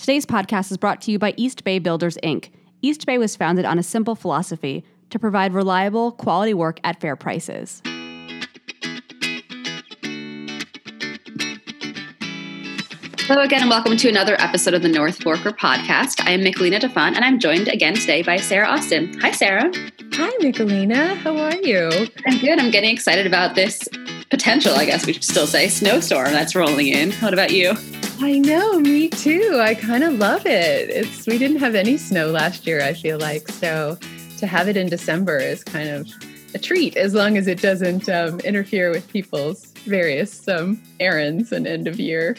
Today's podcast is brought to you by East Bay Builders, Inc. East Bay was founded on a simple philosophy to provide reliable, quality work at fair prices. Hello again, and welcome to another episode of the North Forker podcast. I am Michelina Defont, and I'm joined again today by Sarah Austin. Hi, Sarah. Hi, Michelina. How are you? I'm good. I'm getting excited about this potential, I guess we should still say, snowstorm that's rolling in. What about you? I know, me too. I kind of love it. It's we didn't have any snow last year, I feel like. So to have it in December is kind of a treat as long as it doesn't um, interfere with people's various um, errands and end of year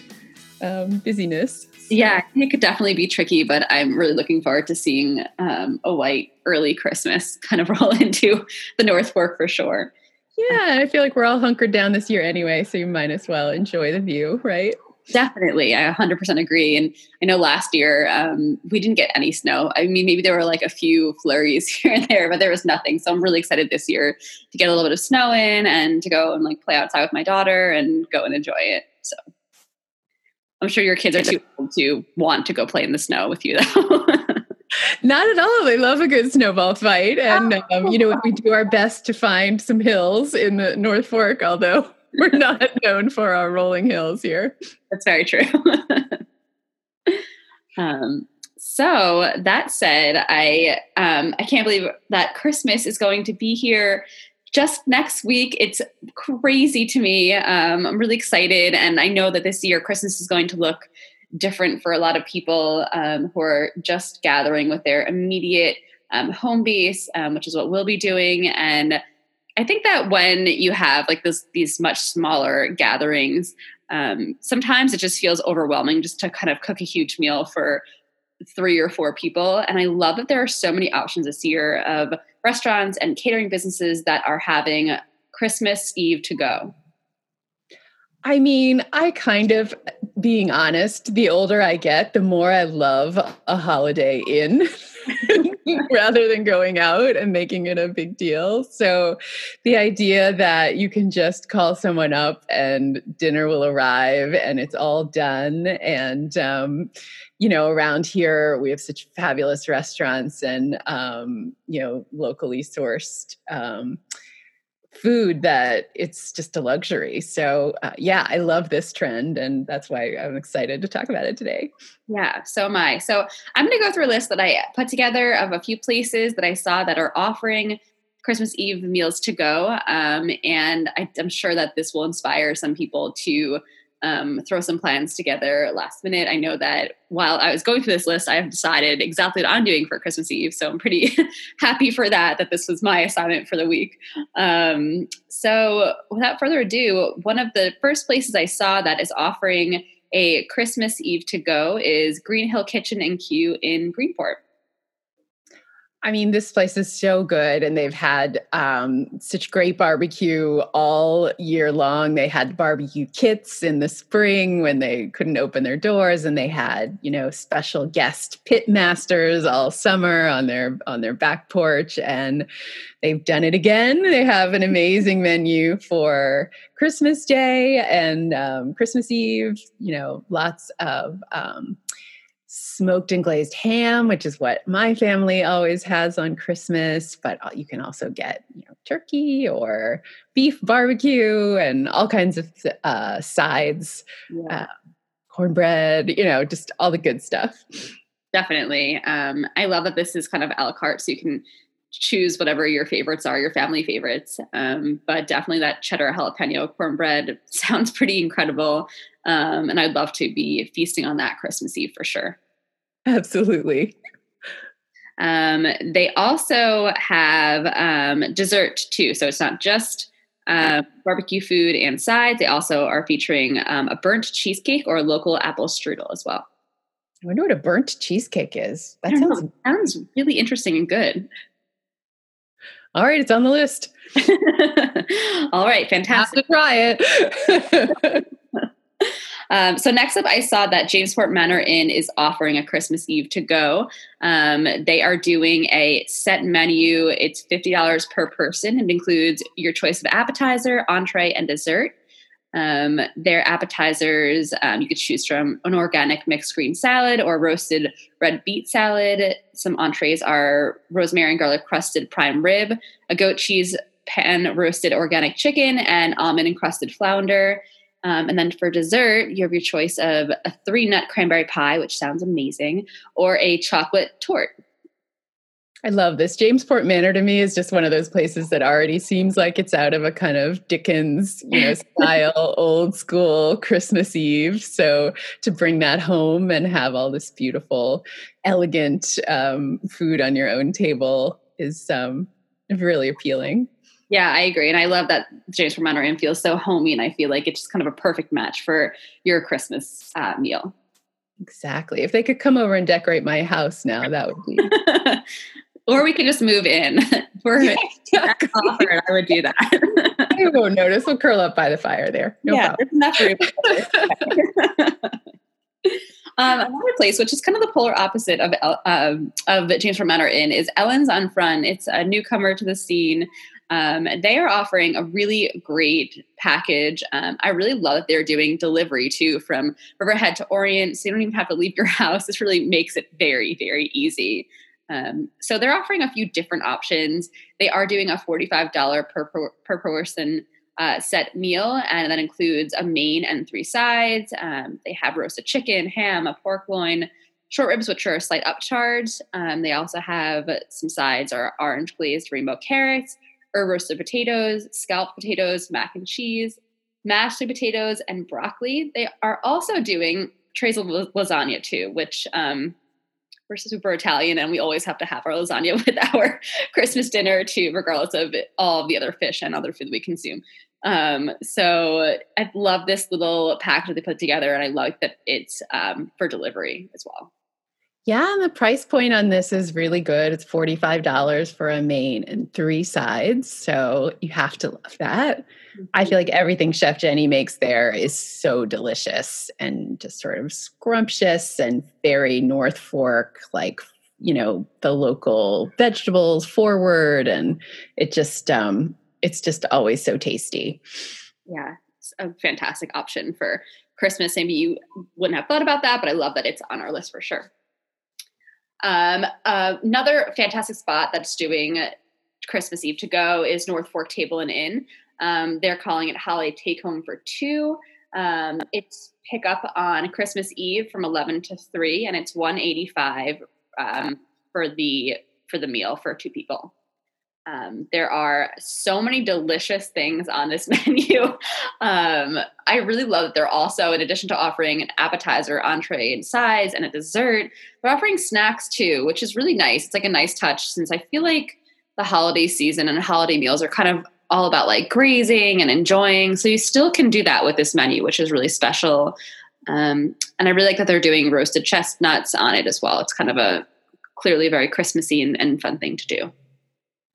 um, busyness. Yeah, it could definitely be tricky, but I'm really looking forward to seeing um, a white early Christmas kind of roll into the North Fork for sure. Yeah, I feel like we're all hunkered down this year anyway, so you might as well enjoy the view, right? Definitely, I 100% agree. And I know last year um, we didn't get any snow. I mean, maybe there were like a few flurries here and there, but there was nothing. So I'm really excited this year to get a little bit of snow in and to go and like play outside with my daughter and go and enjoy it. So I'm sure your kids are too old to want to go play in the snow with you, though. Not at all. They love a good snowball fight. And, um, you know, we do our best to find some hills in the North Fork, although we're not known for our rolling hills here. That's very true. um, so that said, I um, I can't believe that Christmas is going to be here just next week. It's crazy to me. Um, I'm really excited, and I know that this year Christmas is going to look different for a lot of people um, who are just gathering with their immediate um, home base, um, which is what we'll be doing. And I think that when you have like this, these much smaller gatherings, um, sometimes it just feels overwhelming just to kind of cook a huge meal for three or four people. And I love that there are so many options this year of restaurants and catering businesses that are having Christmas Eve to go. I mean, I kind of, being honest, the older I get, the more I love a holiday in rather than going out and making it a big deal. So the idea that you can just call someone up and dinner will arrive and it's all done. And, um, you know, around here, we have such fabulous restaurants and, um, you know, locally sourced. Um, food that it's just a luxury. So, uh, yeah, I love this trend, and that's why I'm excited to talk about it today. Yeah, so am I. So, I'm going to go through a list that I put together of a few places that I saw that are offering Christmas Eve meals to go. Um, and I, I'm sure that this will inspire some people to um, throw some plans together last minute. I know that while I was going through this list, I have decided exactly what I'm doing for Christmas Eve. So I'm pretty happy for that, that this was my assignment for the week. Um, so without further ado, one of the first places I saw that is offering a Christmas Eve to go is Green Hill Kitchen and Q in Greenport. I mean, this place is so good, and they've had um, such great barbecue all year long. They had barbecue kits in the spring when they couldn't open their doors, and they had you know special guest pit masters all summer on their on their back porch. And they've done it again. They have an amazing menu for Christmas Day and um, Christmas Eve. You know, lots of um, smoked and glazed ham, which is what my family always has on Christmas. But uh, you can also get you know turkey or beef barbecue and all kinds of uh, sides, yeah. uh, cornbread, you know, just all the good stuff. Definitely. Um, I love that this is kind of a la carte, so you can choose whatever your favorites are, your family favorites. Um, but definitely that cheddar jalapeno cornbread sounds pretty incredible. Um, and I'd love to be feasting on that Christmas Eve for sure. Absolutely. Um, they also have um, dessert too. So it's not just uh, barbecue food and sides. They also are featuring um, a burnt cheesecake or a local apple strudel as well. I wonder what a burnt cheesecake is. That sounds, sounds really interesting and good. All right, it's on the list. All right, fantastic. Try it. um, so next up, I saw that Jamesport Manor Inn is offering a Christmas Eve to go. Um, they are doing a set menu. It's fifty dollars per person. It includes your choice of appetizer, entree, and dessert. Um, their appetizers, um, you could choose from an organic mixed green salad or roasted red beet salad. Some entrees are rosemary and garlic crusted prime rib, a goat cheese pan roasted organic chicken, and almond encrusted flounder. Um, and then for dessert, you have your choice of a three nut cranberry pie, which sounds amazing, or a chocolate torte. I love this. Jamesport Manor to me is just one of those places that already seems like it's out of a kind of Dickens, you know, style, old school Christmas Eve. So to bring that home and have all this beautiful, elegant um, food on your own table is um, really appealing. Yeah, I agree. And I love that Jamesport Manor Inn feels so homey. And I feel like it's just kind of a perfect match for your Christmas uh, meal. Exactly. If they could come over and decorate my house now, that would be or we could just move in. We're yeah, exactly. offered. I would do that. you won't notice. We'll curl up by the fire there. No yeah, problem. um, another place, which is kind of the polar opposite of um, of Jamesport Manor Inn, is Ellen's on Front. It's a newcomer to the scene. Um, they are offering a really great package. Um, I really love that they're doing delivery too from Riverhead to Orient, so you don't even have to leave your house. This really makes it very, very easy. Um, so they're offering a few different options. They are doing a $45 per, per, per person uh, set meal, and that includes a main and three sides. Um, they have roasted chicken, ham, a pork loin, short ribs, which are a slight upcharge. Um, they also have some sides or orange glazed rainbow carrots, or roasted potatoes, scalloped potatoes, mac and cheese, mashed potatoes, and broccoli. They are also doing trays of lasagna too, which um, we're super Italian and we always have to have our lasagna with our Christmas dinner too, regardless of all of the other fish and other food we consume. Um, so I love this little package that they put together and I like that it's um, for delivery as well. Yeah, and the price point on this is really good. It's $45 for a main and three sides. So you have to love that. I feel like everything Chef Jenny makes there is so delicious and just sort of scrumptious and very North Fork, like, you know, the local vegetables forward. And it just, um, it's just always so tasty. Yeah, it's a fantastic option for Christmas. Maybe you wouldn't have thought about that, but I love that it's on our list for sure. Um, uh, another fantastic spot that's doing Christmas Eve to go is North Fork Table and Inn. Um, they're calling it Holiday Take Home for Two. Um, it's pick up on Christmas Eve from 11 to 3, and it's 185 um, for the for the meal for two people. Um, there are so many delicious things on this menu. Um, I really love that they're also, in addition to offering an appetizer, entree, and sides, and a dessert, they're offering snacks too, which is really nice. It's like a nice touch since I feel like the holiday season and holiday meals are kind of all about like grazing and enjoying. So you still can do that with this menu, which is really special. Um, and I really like that they're doing roasted chestnuts on it as well. It's kind of a clearly very Christmassy and, and fun thing to do.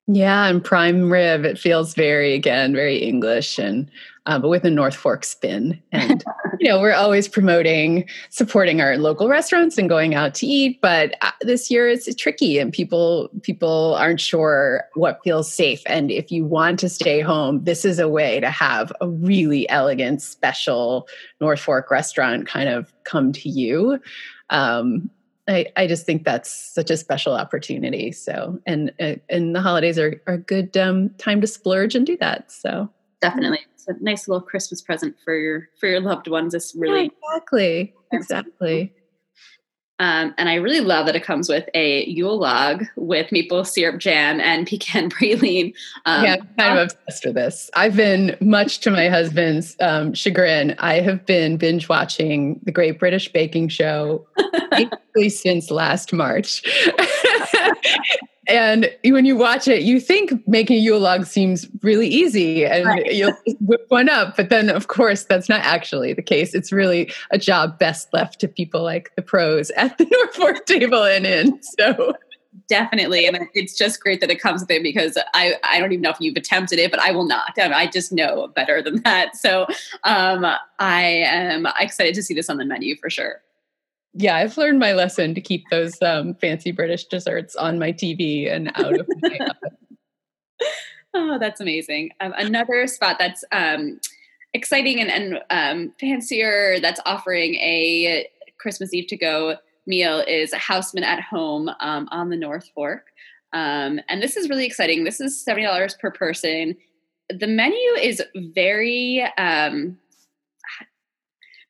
Yeah, and prime rib, it feels very, again, very English and uh, but with a North Fork spin. And, you know, we're always promoting supporting our local restaurants and going out to eat. But uh, this year it's tricky and people people aren't sure what feels safe. And if you want to stay home, this is a way to have a really elegant, special North Fork restaurant kind of come to you. Um, I, I just think that's such a special opportunity. So, and uh, and the holidays are, are a good um, time to splurge and do that. So, definitely, it's a nice little Christmas present for your for your loved ones. It's really yeah, exactly exactly. Um, and I really love that it comes with a Yule log with maple syrup jam and pecan praline. Um, yeah, I'm kind of obsessed with this. I've been, much to my husband's um, chagrin, I have been binge watching the Great British Baking Show basically since last March. and when you watch it, you think making a Yule log seems really easy and right. you'll whip one up. But then, of course, that's not actually the case. It's really a job best left to people like the pros at the North Fork Table and Inn. So definitely and it's just great that it comes with it because i i don't even know if you've attempted it but i will not i just know better than that so um i am excited to see this on the menu for sure yeah, I've learned my lesson to keep those um, fancy British desserts on my TV and out of my Oh, that's amazing. Um, another spot that's um, exciting and, and um, fancier that's offering a Christmas Eve to go meal is Houseman at Home um, on the North Fork. Um, and this is really exciting. This is $70 per person. The menu is very,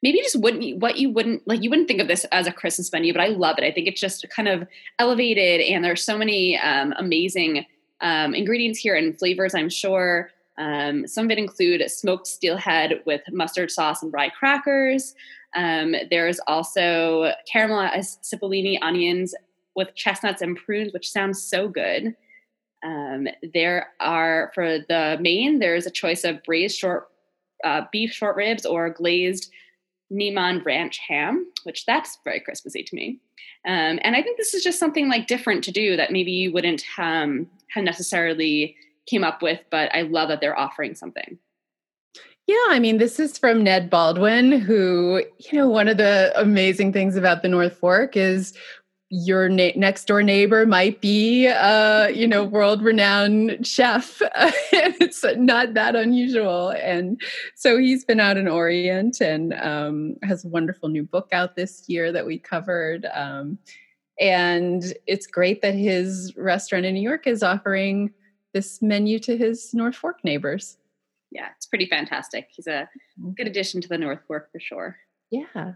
maybe just wouldn't what you wouldn't like you wouldn't think of this as a christmas menu but i love it. I think it's just kind of elevated and there's so many um, amazing um, ingredients here and flavors i'm sure. Um, some of it include smoked steelhead with mustard sauce and rye crackers. Um, there's also caramelized cipollini onions with chestnuts and prunes which sounds so good. Um, there are for the main there's a choice of braised short uh, beef short ribs or glazed Niman Ranch ham, which that's very Christmassy to me. Um, and I think this is just something like different to do that maybe you wouldn't um, have necessarily came up with, but I love that they're offering something. Yeah, I mean, this is from Ned Baldwin, who, you know, one of the amazing things about the North Fork is your na- next door neighbor might be a you know world renowned chef it's not that unusual. And so he's been out in orient and um, has a wonderful new book out this year that we covered. Um, and it's great that his restaurant in new york is offering this menu to his north fork neighbors. Yeah it's pretty fantastic. He's a mm-hmm. good addition to the north fork for sure. Yeah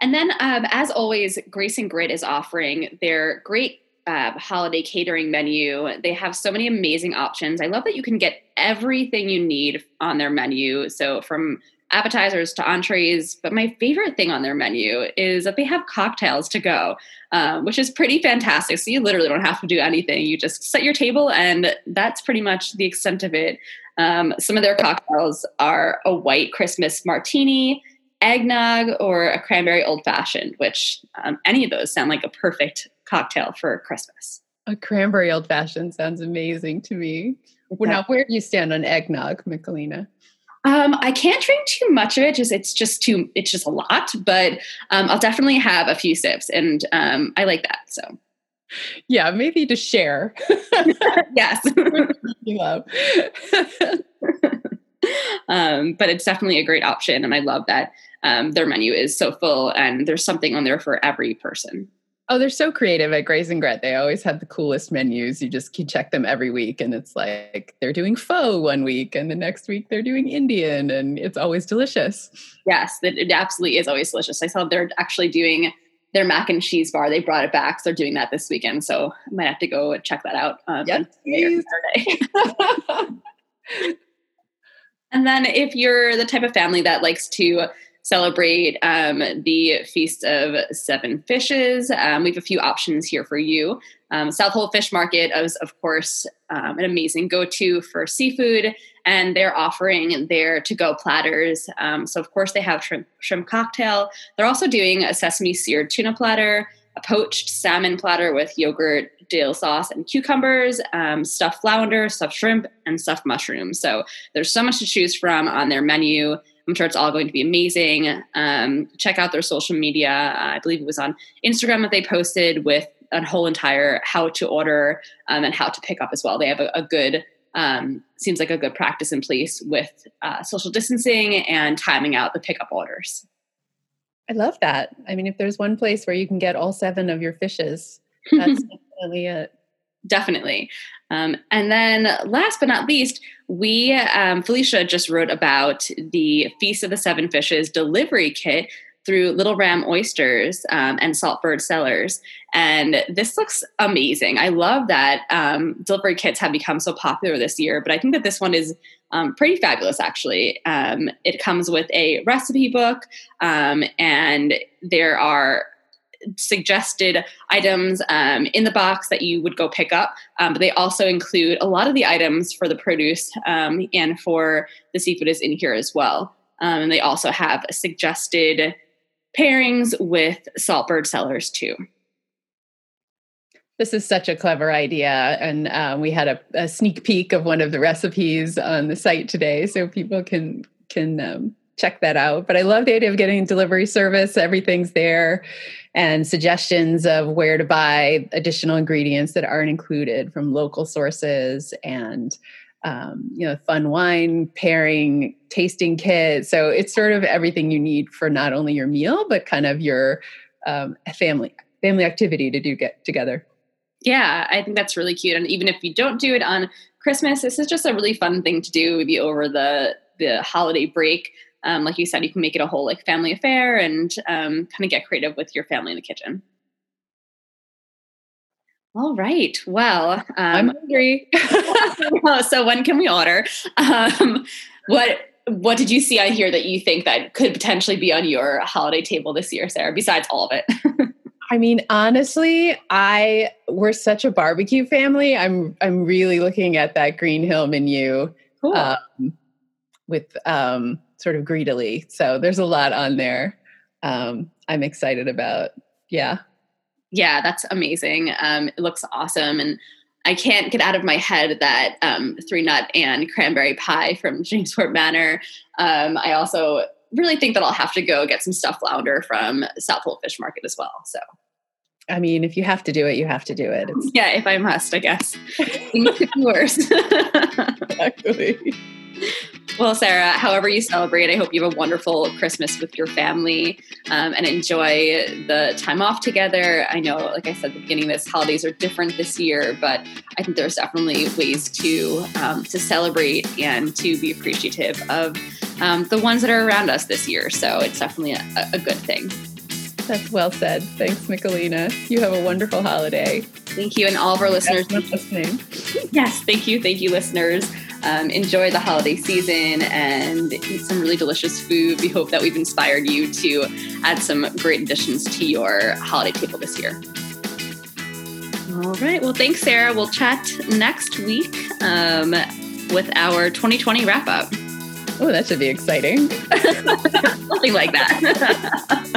and then, um, as always, Grace and Grit is offering their great uh, holiday catering menu. They have so many amazing options. I love that you can get everything you need on their menu. So, from appetizers to entrees. But my favorite thing on their menu is that they have cocktails to go, um, which is pretty fantastic. So, you literally don't have to do anything. You just set your table, and that's pretty much the extent of it. Um, some of their cocktails are a white Christmas martini eggnog or a cranberry old fashioned, which um, any of those sound like a perfect cocktail for Christmas. A cranberry old fashioned sounds amazing to me. Well, now, where do you stand on eggnog, Michelina? Um, I can't drink too much of it. Just it's just too it's just a lot. But um, I'll definitely have a few sips, and um, I like that. So yeah, maybe to share. yes, you love. um, but it's definitely a great option, and I love that um, their menu is so full and there's something on there for every person. Oh, they're so creative at Grace and Grit. They always have the coolest menus. You just you check them every week, and it's like they're doing pho one week, and the next week they're doing Indian, and it's always delicious. Yes, it, it absolutely is always delicious. I saw they're actually doing their mac and cheese bar. They brought it back, so they're doing that this weekend. So I might have to go check that out. Um, yes, and then if you're the type of family that likes to celebrate um, the Feast of Seven Fishes. Um, we have a few options here for you. Um, Southold Fish Market is, of course, um, an amazing go to for seafood, and they're offering their to go platters. Um, so, of course, they have shrimp, shrimp cocktail. They're also doing a sesame seared tuna platter, a poached salmon platter with yogurt, dill sauce, and cucumbers, um, stuffed flounder, stuffed shrimp, and stuffed mushrooms. So, there's so much to choose from on their menu. I'm sure it's all going to be amazing. Um, check out their social media. Uh, I believe it was on Instagram that they posted with a whole entire how to order um, and how to pick up as well. They have a, a good, um, seems like a good practice in place with uh, social distancing and timing out the pickup orders. I love that. I mean, if there's one place where you can get all seven of your fishes, that's definitely it. Definitely. Um, and then last but not least, we, um, Felicia just wrote about the Feast of the Seven Fishes delivery kit through Little Ram Oysters um, and Saltbird Cellars. And this looks amazing. I love that um, delivery kits have become so popular this year, but I think that this one is um, pretty fabulous, actually. Um, it comes with a recipe book, um, and there are suggested items um, in the box that you would go pick up. Um, but they also include a lot of the items for the produce um, and for the seafood is in here as well. Um, and they also have suggested pairings with Saltbird Cellars too. This is such a clever idea. And um, we had a, a, sneak peek of one of the recipes on the site today, so people can can um, check that out. But I love the idea of getting delivery service. Everything's there and suggestions of where to buy additional ingredients that aren't included from local sources and um, you know, fun wine pairing, tasting kit. So it's sort of everything you need for not only your meal, but kind of your um, family family activity to do get together. Yeah, I think that's really cute. And even if you don't do it on Christmas, this is just a really fun thing to do maybe over the the holiday break. Um, like you said, you can make it a whole like family affair and um, kind of get creative with your family in the kitchen. All right. Well, um, I'm hungry. so when can we order? Um, what what did you see on here that you think that could potentially be on your holiday table this year, Sarah? Besides all of it. I mean, honestly, I we're such a barbecue family. I'm I'm really looking at that Green Hill menu cool. um, with um, sort of greedily. So there's a lot on there. Um, I'm excited about. Yeah, yeah, that's amazing. Um, it looks awesome. And I can't get out of my head that um, three nut and cranberry pie from Jamesport Manor. Um, I also really think that I'll have to go get some stuffed flounder from Southold Fish Market as well. So, I mean, if you have to do it, you have to do it. It's- yeah, if I must, I guess. Things could be worse. exactly. Well, Sarah, however you celebrate, I hope you have a wonderful Christmas with your family um, and enjoy the time off together. I know, like I said at the beginning, this holidays are different this year, but I think there's definitely ways to um, to celebrate and to be appreciative of um, the ones that are around us this year. So it's definitely a, a good thing. That's well said. Thanks, Michelina. You have a wonderful holiday. Thank you, and all of our listeners listening. yes, thank you, thank you, listeners um, enjoy the holiday season and eat some really delicious food. We hope that we've inspired you to add some great additions to your holiday table this year. All right. Well, thanks, Sarah. We'll chat next week um, with our 2020 wrap up. Oh, that should be exciting. Something like that.